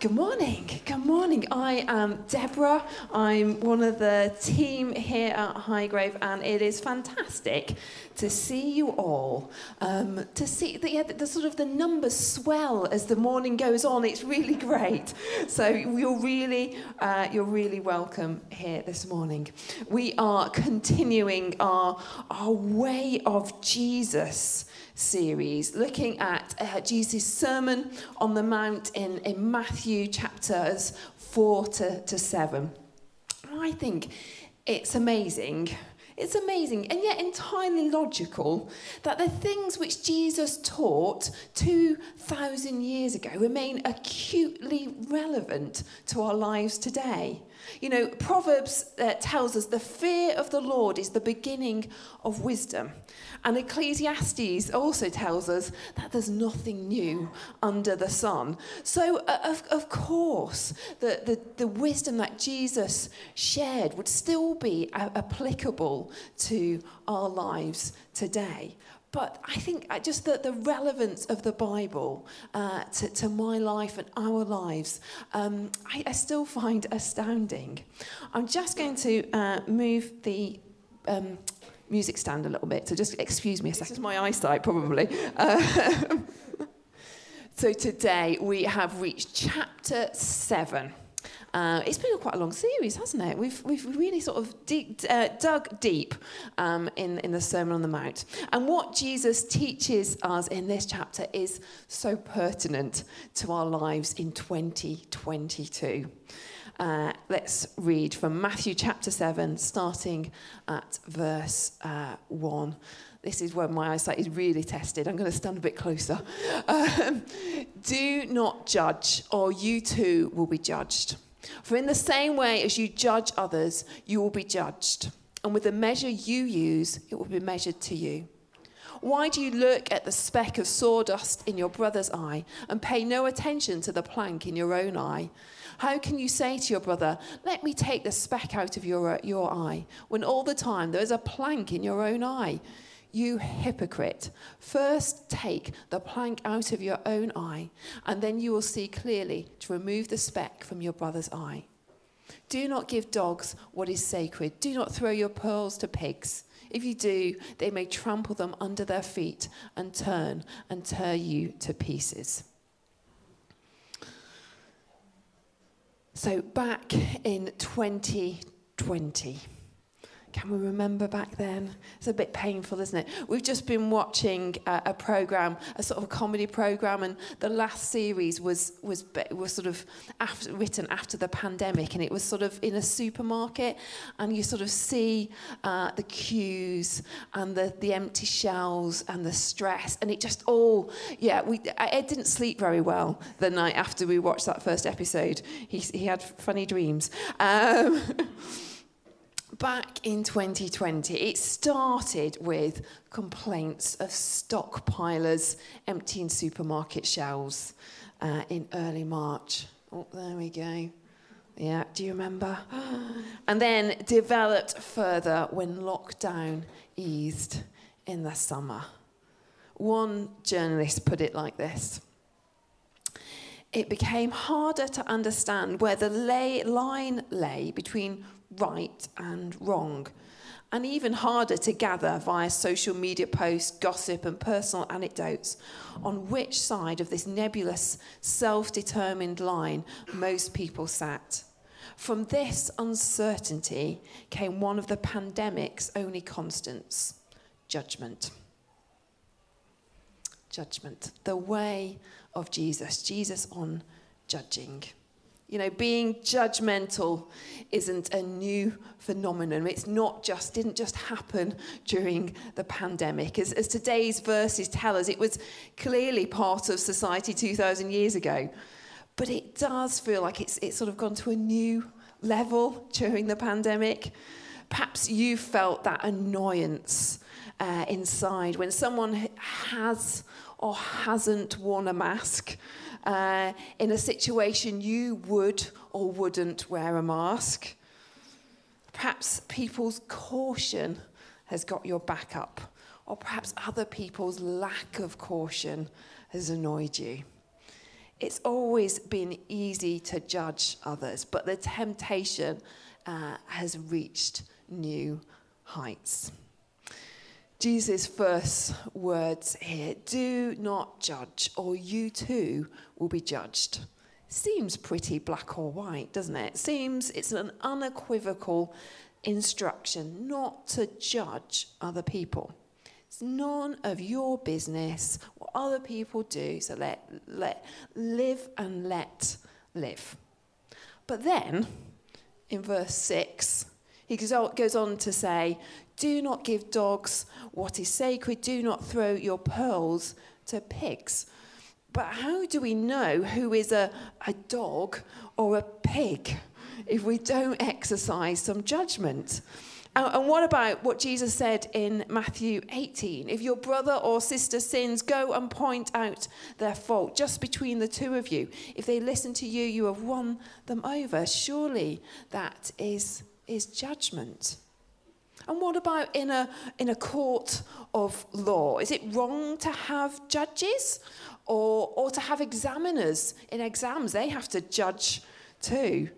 Good morning. Good morning. I am Deborah. I'm one of the team here at Highgrove, and it is fantastic to see you all. Um, to see the, yeah, the, sort of the numbers swell as the morning goes on. It's really great. So you're really, uh, you're really welcome here this morning. We are continuing our our way of Jesus series, looking at uh, Jesus' Sermon on the Mount in, in Matthew chapters 4 to, to 7. I think it's amazing. It's amazing and yet entirely logical that the things which Jesus taught 2,000 years ago remain acutely relevant to our lives today. You know, Proverbs uh, tells us the fear of the Lord is the beginning of wisdom. And Ecclesiastes also tells us that there's nothing new under the sun. So, uh, of, of course, the, the, the wisdom that Jesus shared would still be uh, applicable to our lives today. But I think uh, just the, the relevance of the Bible uh, to, to my life and our lives, um, I, I, still find astounding. I'm just going to uh, move the um, music stand a little bit, so just excuse me a second. This is my eyesight, probably. Uh, so today we have reached chapter 7. Uh, it's been quite a long series, hasn't it? We've, we've really sort of uh, dug deep um, in, in the Sermon on the Mount. And what Jesus teaches us in this chapter is so pertinent to our lives in 2022. Uh, let's read from Matthew chapter 7, starting at verse uh, 1. This is where my eyesight is really tested. I'm going to stand a bit closer. Um, Do not judge, or you too will be judged. For in the same way as you judge others, you will be judged. And with the measure you use, it will be measured to you. Why do you look at the speck of sawdust in your brother's eye and pay no attention to the plank in your own eye? How can you say to your brother, Let me take the speck out of your, your eye, when all the time there is a plank in your own eye? You hypocrite, first take the plank out of your own eye, and then you will see clearly to remove the speck from your brother's eye. Do not give dogs what is sacred. Do not throw your pearls to pigs. If you do, they may trample them under their feet and turn and tear you to pieces. So, back in 2020, can we remember back then? It's a bit painful, isn't it? We've just been watching a, a program, a sort of comedy program, and the last series was was was sort of after, written after the pandemic, and it was sort of in a supermarket, and you sort of see uh, the queues and the the empty shelves and the stress, and it just all yeah. We Ed didn't sleep very well the night after we watched that first episode. He he had funny dreams. Um, back in 2020, it started with complaints of stockpilers emptying supermarket shelves uh, in early March. Oh, there we go. Yeah, do you remember? and then developed further when lockdown eased in the summer. One journalist put it like this It became harder to understand where the lay, line lay between right and wrong, and even harder to gather via social media posts, gossip, and personal anecdotes on which side of this nebulous, self determined line most people sat. From this uncertainty came one of the pandemic's only constants judgment. Judgment, the way of Jesus, Jesus on judging. You know, being judgmental isn't a new phenomenon. It's not just, didn't just happen during the pandemic. As, as today's verses tell us, it was clearly part of society 2,000 years ago. But it does feel like it's, it's sort of gone to a new level during the pandemic. Perhaps you felt that annoyance uh, inside when someone has or hasn't worn a mask uh, in a situation you would or wouldn't wear a mask. Perhaps people's caution has got your back up, or perhaps other people's lack of caution has annoyed you. it's always been easy to judge others, but the temptation uh, has reached new heights. Jesus' first words here do not judge, or you too will be judged. Seems pretty black or white, doesn't it? Seems it's an unequivocal instruction not to judge other people. It's none of your business what other people do, so let, let live and let live. But then, in verse 6, he goes on to say, Do not give dogs what is sacred, do not throw your pearls to pigs. But how do we know who is a, a dog or a pig if we don't exercise some judgment? Uh, and what about what Jesus said in Matthew 18? If your brother or sister sins, go and point out their fault just between the two of you. If they listen to you, you have won them over. Surely that is, is judgment. And what about in a, in a court of law? Is it wrong to have judges or, or to have examiners in exams? They have to judge too.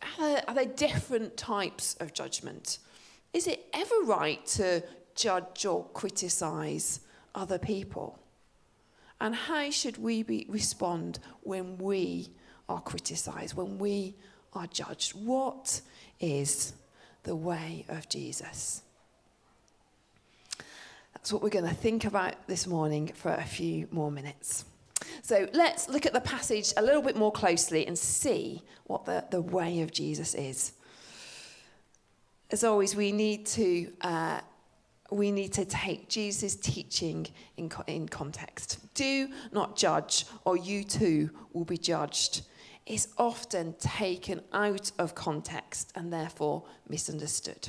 Are there, are there different types of judgment? Is it ever right to judge or criticize other people? And how should we be, respond when we are criticized, when we are judged? What is the way of Jesus? That's what we're going to think about this morning for a few more minutes. So let's look at the passage a little bit more closely and see what the, the way of Jesus is as always, we need to uh, we need to take Jesus' teaching in, in context. Do not judge, or you too will be judged. Is often taken out of context and therefore misunderstood.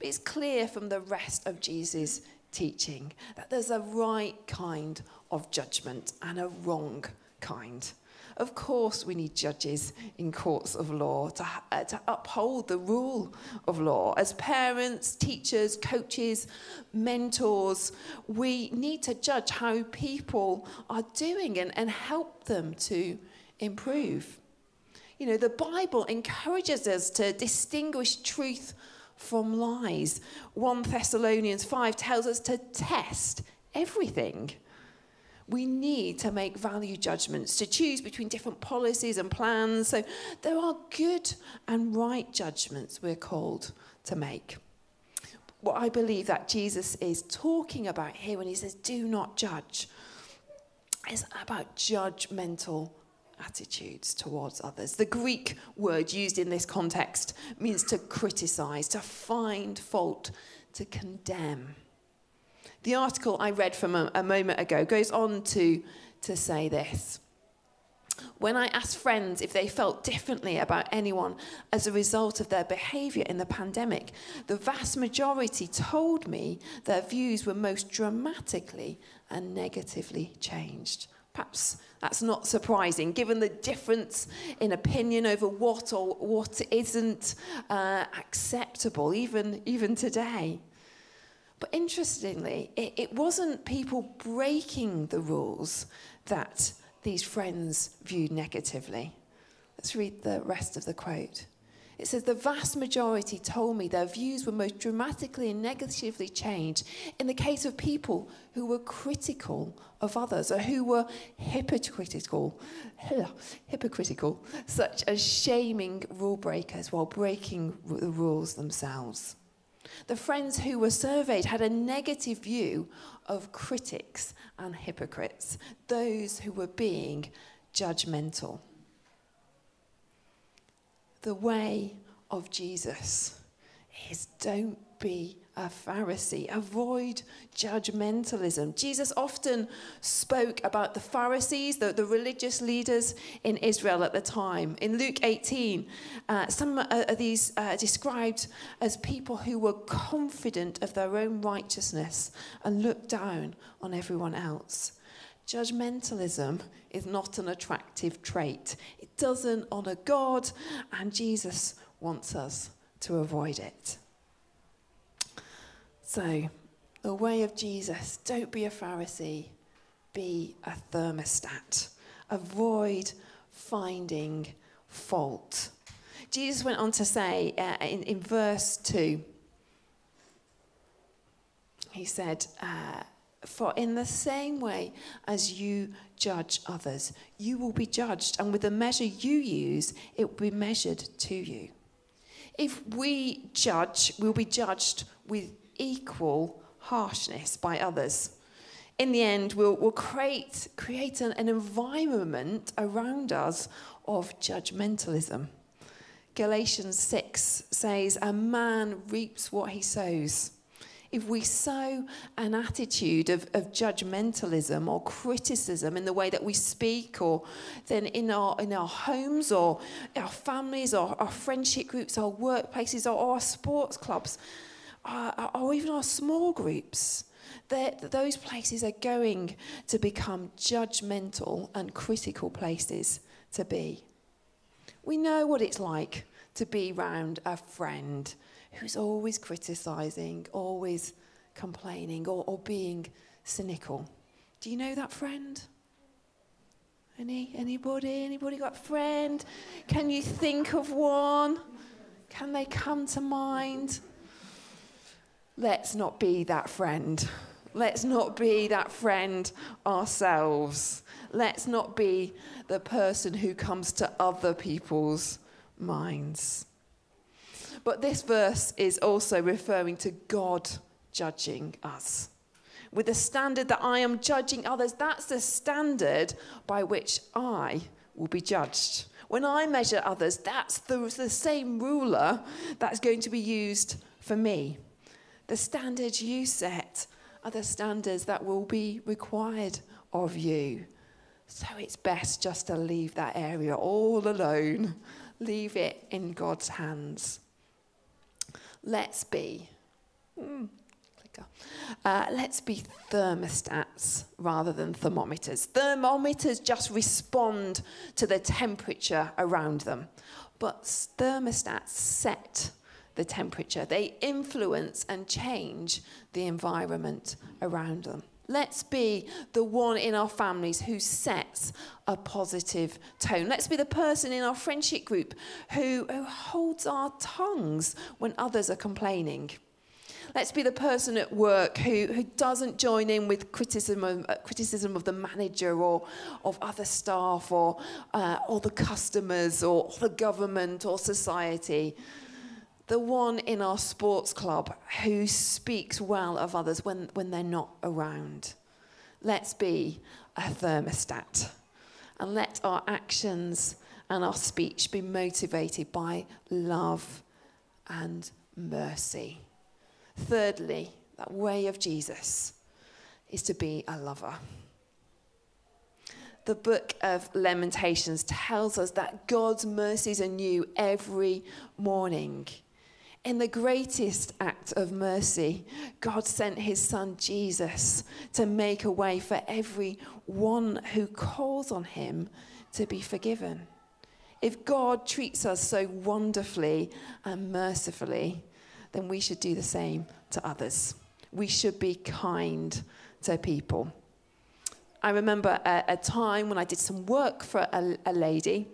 It's clear from the rest of Jesus' teaching that there's a right kind of judgment and a wrong kind. Of course, we need judges in courts of law to, uh, to uphold the rule of law. As parents, teachers, coaches, mentors, we need to judge how people are doing and, and help them to improve. You know, the Bible encourages us to distinguish truth from lies. 1 Thessalonians 5 tells us to test everything we need to make value judgments, to choose between different policies and plans. So there are good and right judgments we're called to make. What I believe that Jesus is talking about here when he says, do not judge, is about judgmental attitudes towards others. The Greek word used in this context means to criticize, to find fault, to condemn. The article I read from a, a moment ago goes on to, to say this. When I asked friends if they felt differently about anyone as a result of their behaviour in the pandemic, the vast majority told me their views were most dramatically and negatively changed. Perhaps that's not surprising, given the difference in opinion over what or what isn't uh, acceptable, even, even today. But interestingly, it, it wasn't people breaking the rules that these friends viewed negatively. Let's read the rest of the quote. It says, The vast majority told me their views were most dramatically and negatively changed in the case of people who were critical of others or who were hypocritical, hypocritical, such as shaming rule breakers while breaking the rules themselves. The friends who were surveyed had a negative view of critics and hypocrites, those who were being judgmental. The way of Jesus is don't be a Pharisee. Avoid judgmentalism. Jesus often spoke about the Pharisees, the, the religious leaders in Israel at the time. In Luke 18, uh, some of these uh, described as people who were confident of their own righteousness and looked down on everyone else. Judgmentalism is not an attractive trait. Doesn't honor God, and Jesus wants us to avoid it. So, the way of Jesus don't be a Pharisee, be a thermostat. avoid finding fault. Jesus went on to say uh, in, in verse 2, he said, uh, For in the same way as you judge others, you will be judged, and with the measure you use, it will be measured to you. If we judge, we'll be judged with equal harshness by others. In the end, we'll, we'll create, create an, an environment around us of judgmentalism. Galatians 6 says, A man reaps what he sows. If we sow an attitude of, of judgmentalism or criticism in the way that we speak, or then in our, in our homes or our families or our friendship groups, our workplaces or our sports clubs, uh, or even our small groups, that those places are going to become judgmental and critical places to be. We know what it's like to be around a friend who's always criticizing, always complaining, or, or being cynical. Do you know that friend? Any anybody? Anybody got a friend? Can you think of one? Can they come to mind? Let's not be that friend. Let's not be that friend ourselves. Let's not be the person who comes to other people's minds. But this verse is also referring to God judging us. With the standard that I am judging others, that's the standard by which I will be judged. When I measure others, that's the, the same ruler that's going to be used for me. The standards you set are the standards that will be required of you. So it's best just to leave that area all alone, leave it in God's hands. Let's be. Mm, uh, let's be thermostats rather than thermometers. Thermometers just respond to the temperature around them, but thermostats set the temperature. They influence and change the environment around them. Let's be the one in our families who sets a positive tone. Let's be the person in our friendship group who, who holds our tongues when others are complaining. Let's be the person at work who, who doesn't join in with criticism of, uh, criticism of the manager or of other staff or, uh, or the customers or the government or society the one in our sports club who speaks well of others when, when they're not around. Let's be a thermostat and let our actions and our speech be motivated by love and mercy. Thirdly, that way of Jesus is to be a lover. The book of Lamentations tells us that God's mercies are new every morning. In the greatest act of mercy, God sent his son Jesus to make a way for every one who calls on him to be forgiven. If God treats us so wonderfully and mercifully, then we should do the same to others. We should be kind to people. I remember a, a time when I did some work for a, a lady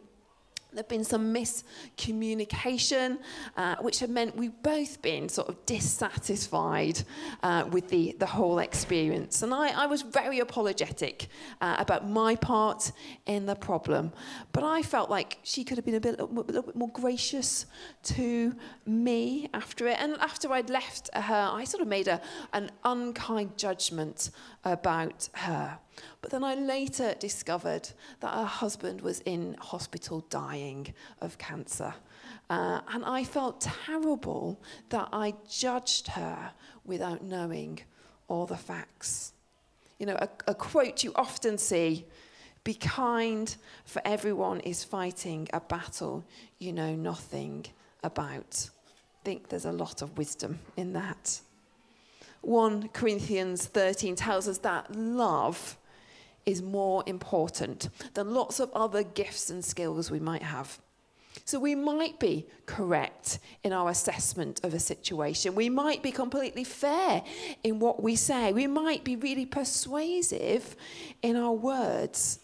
There'd been some miscommunication, uh, which had meant we've both been sort of dissatisfied uh, with the, the whole experience. And I, I was very apologetic uh, about my part in the problem. But I felt like she could have been a, bit, a little bit more gracious to me after it. And after I'd left her, I sort of made a, an unkind judgment about her. But then I later discovered that her husband was in hospital dying of cancer. Uh, and I felt terrible that I judged her without knowing all the facts. You know, a, a quote you often see be kind, for everyone is fighting a battle you know nothing about. I think there's a lot of wisdom in that. 1 Corinthians 13 tells us that love is more important than lots of other gifts and skills we might have. So we might be correct in our assessment of a situation. We might be completely fair in what we say. We might be really persuasive in our words.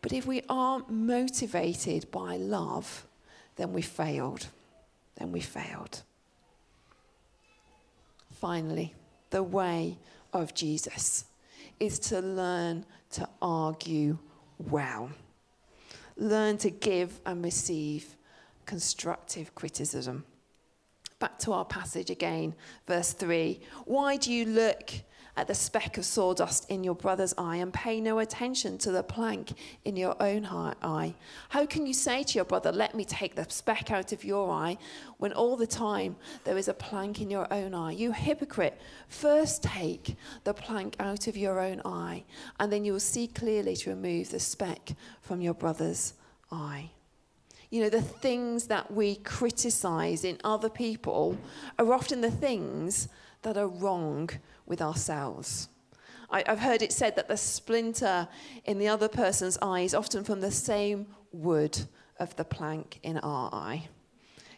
But if we aren't motivated by love, then we failed. Then we failed. Finally, the way of Jesus is to learn to argue well. Learn to give and receive constructive criticism. Back to our passage again, verse 3. Why do you look at the speck of sawdust in your brother's eye and pay no attention to the plank in your own eye? How can you say to your brother, Let me take the speck out of your eye, when all the time there is a plank in your own eye? You hypocrite, first take the plank out of your own eye, and then you will see clearly to remove the speck from your brother's eye. You know, the things that we criticize in other people are often the things that are wrong with ourselves. I, have heard it said that the splinter in the other person's eye is often from the same wood of the plank in our eye.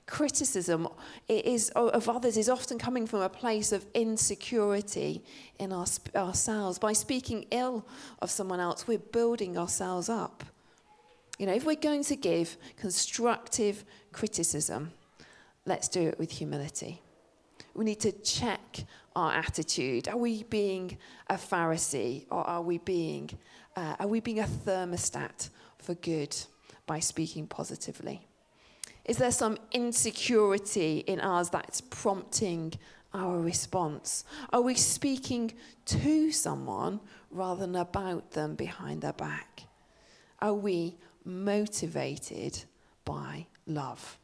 Criticism is, of others is often coming from a place of insecurity in our, ourselves. By speaking ill of someone else, we're building ourselves up. You know, if we're going to give constructive criticism, let's do it with humility. We need to check our attitude. Are we being a Pharisee or are we being, uh, are we being a thermostat for good by speaking positively? Is there some insecurity in us that's prompting our response? Are we speaking to someone rather than about them behind their back? Are we motivated by love?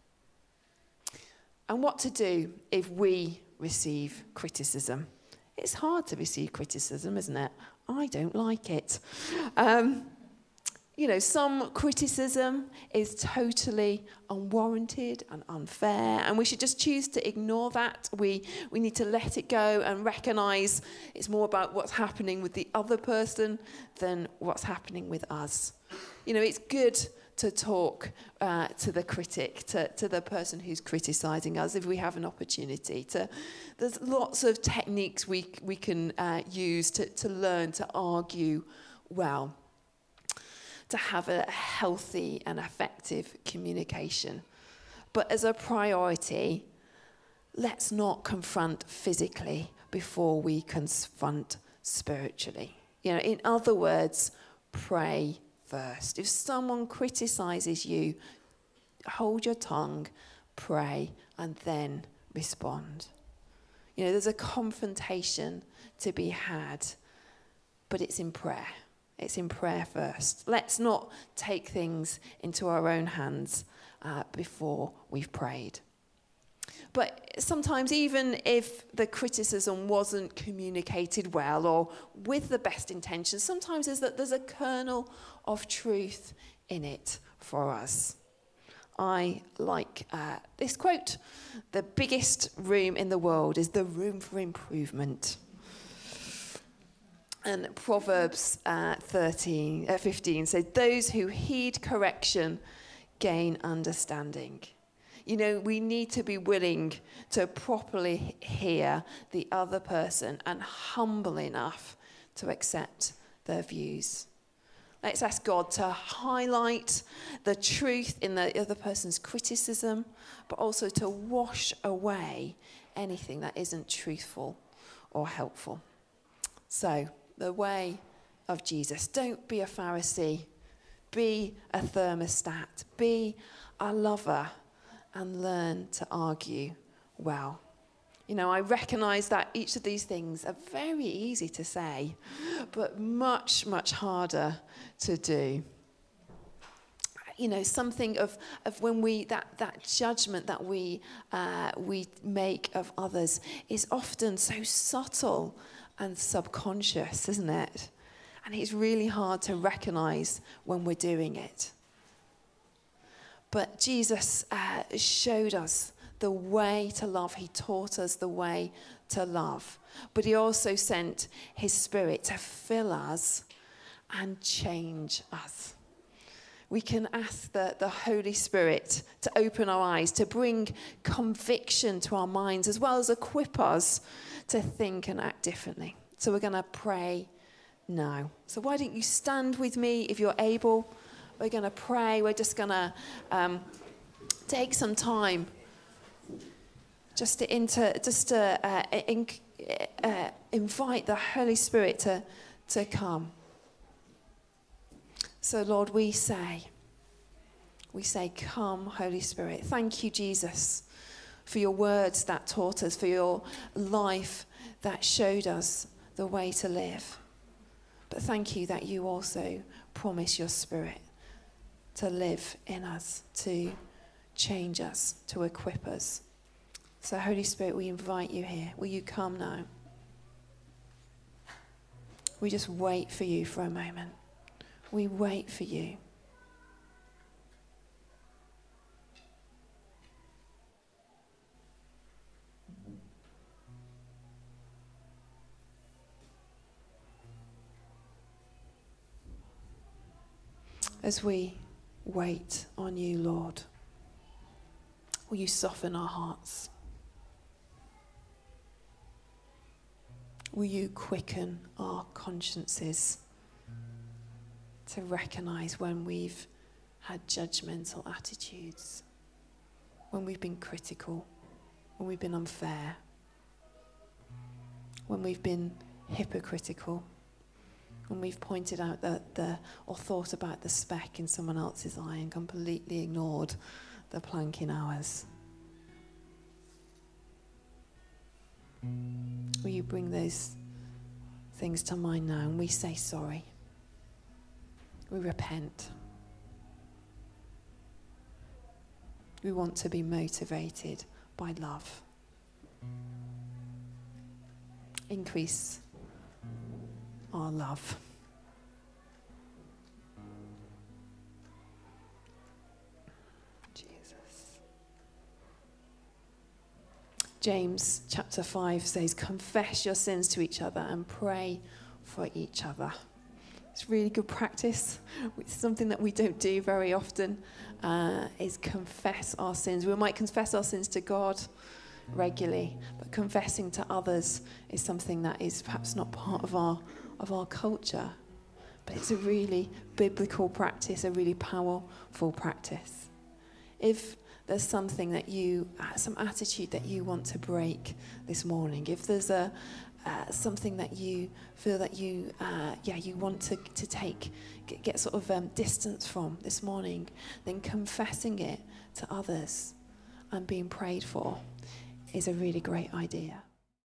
And what to do if we receive criticism? It's hard to receive criticism, isn't it? I don't like it. Um, you know, some criticism is totally unwarranted and unfair, and we should just choose to ignore that. We, we need to let it go and recognize it's more about what's happening with the other person than what's happening with us. You know, it's good to talk uh, to the critic, to, to the person who's criticizing us if we have an opportunity. To, there's lots of techniques we, we can uh, use to, to learn to argue well, to have a healthy and effective communication. But as a priority, let's not confront physically before we confront spiritually. You know, in other words, pray first. If someone criticizes you, hold your tongue, pray, and then respond. You know, there's a confrontation to be had, but it's in prayer. It's in prayer first. Let's not take things into our own hands uh, before we've prayed. But sometimes, even if the criticism wasn't communicated well or with the best intentions, sometimes is that there's a kernel of truth in it for us. I like uh, this quote The biggest room in the world is the room for improvement. And Proverbs uh, 13, uh, 15 says, Those who heed correction gain understanding. You know, we need to be willing to properly hear the other person and humble enough to accept their views. Let's ask God to highlight the truth in the other person's criticism, but also to wash away anything that isn't truthful or helpful. So, the way of Jesus. Don't be a Pharisee. Be a thermostat. Be a lover and learn to argue well. You know, I recognize that each of these things are very easy to say, but much, much harder to do. You know, something of, of when we, that, that judgment that we, uh, we make of others is often so subtle and subconscious, isn't it? And it's really hard to recognize when we're doing it. But Jesus uh, showed us the way to love. He taught us the way to love. But He also sent His Spirit to fill us and change us. We can ask the, the Holy Spirit to open our eyes, to bring conviction to our minds, as well as equip us to think and act differently. So we're going to pray now. So why don't you stand with me if you're able? We're going to pray. We're just going to um, take some time just to, inter, just to uh, in, uh, invite the Holy Spirit to, to come. So, Lord, we say, we say, Come, Holy Spirit. Thank you, Jesus, for your words that taught us, for your life that showed us the way to live. But thank you that you also promise your Spirit to live in us, to change us, to equip us. So, Holy Spirit, we invite you here. Will you come now? We just wait for you for a moment. We wait for you. As we wait on you, Lord, will you soften our hearts? Will you quicken our consciences to recognize when we've had judgmental attitudes, when we've been critical, when we've been unfair, when we've been hypocritical, when we've pointed out that the, or thought about the speck in someone else's eye and completely ignored the plank in ours. Will you bring those things to mind now and we say sorry? We repent. We want to be motivated by love. Increase our love. James chapter 5 says, Confess your sins to each other and pray for each other. It's really good practice. It's something that we don't do very often, uh, is confess our sins. We might confess our sins to God regularly, but confessing to others is something that is perhaps not part of our, of our culture. But it's a really biblical practice, a really powerful practice. If there's something that you, uh, some attitude that you want to break this morning, if there's a, uh, something that you feel that you, uh, yeah, you want to, to take, get, get sort of um, distance from this morning, then confessing it to others and being prayed for is a really great idea.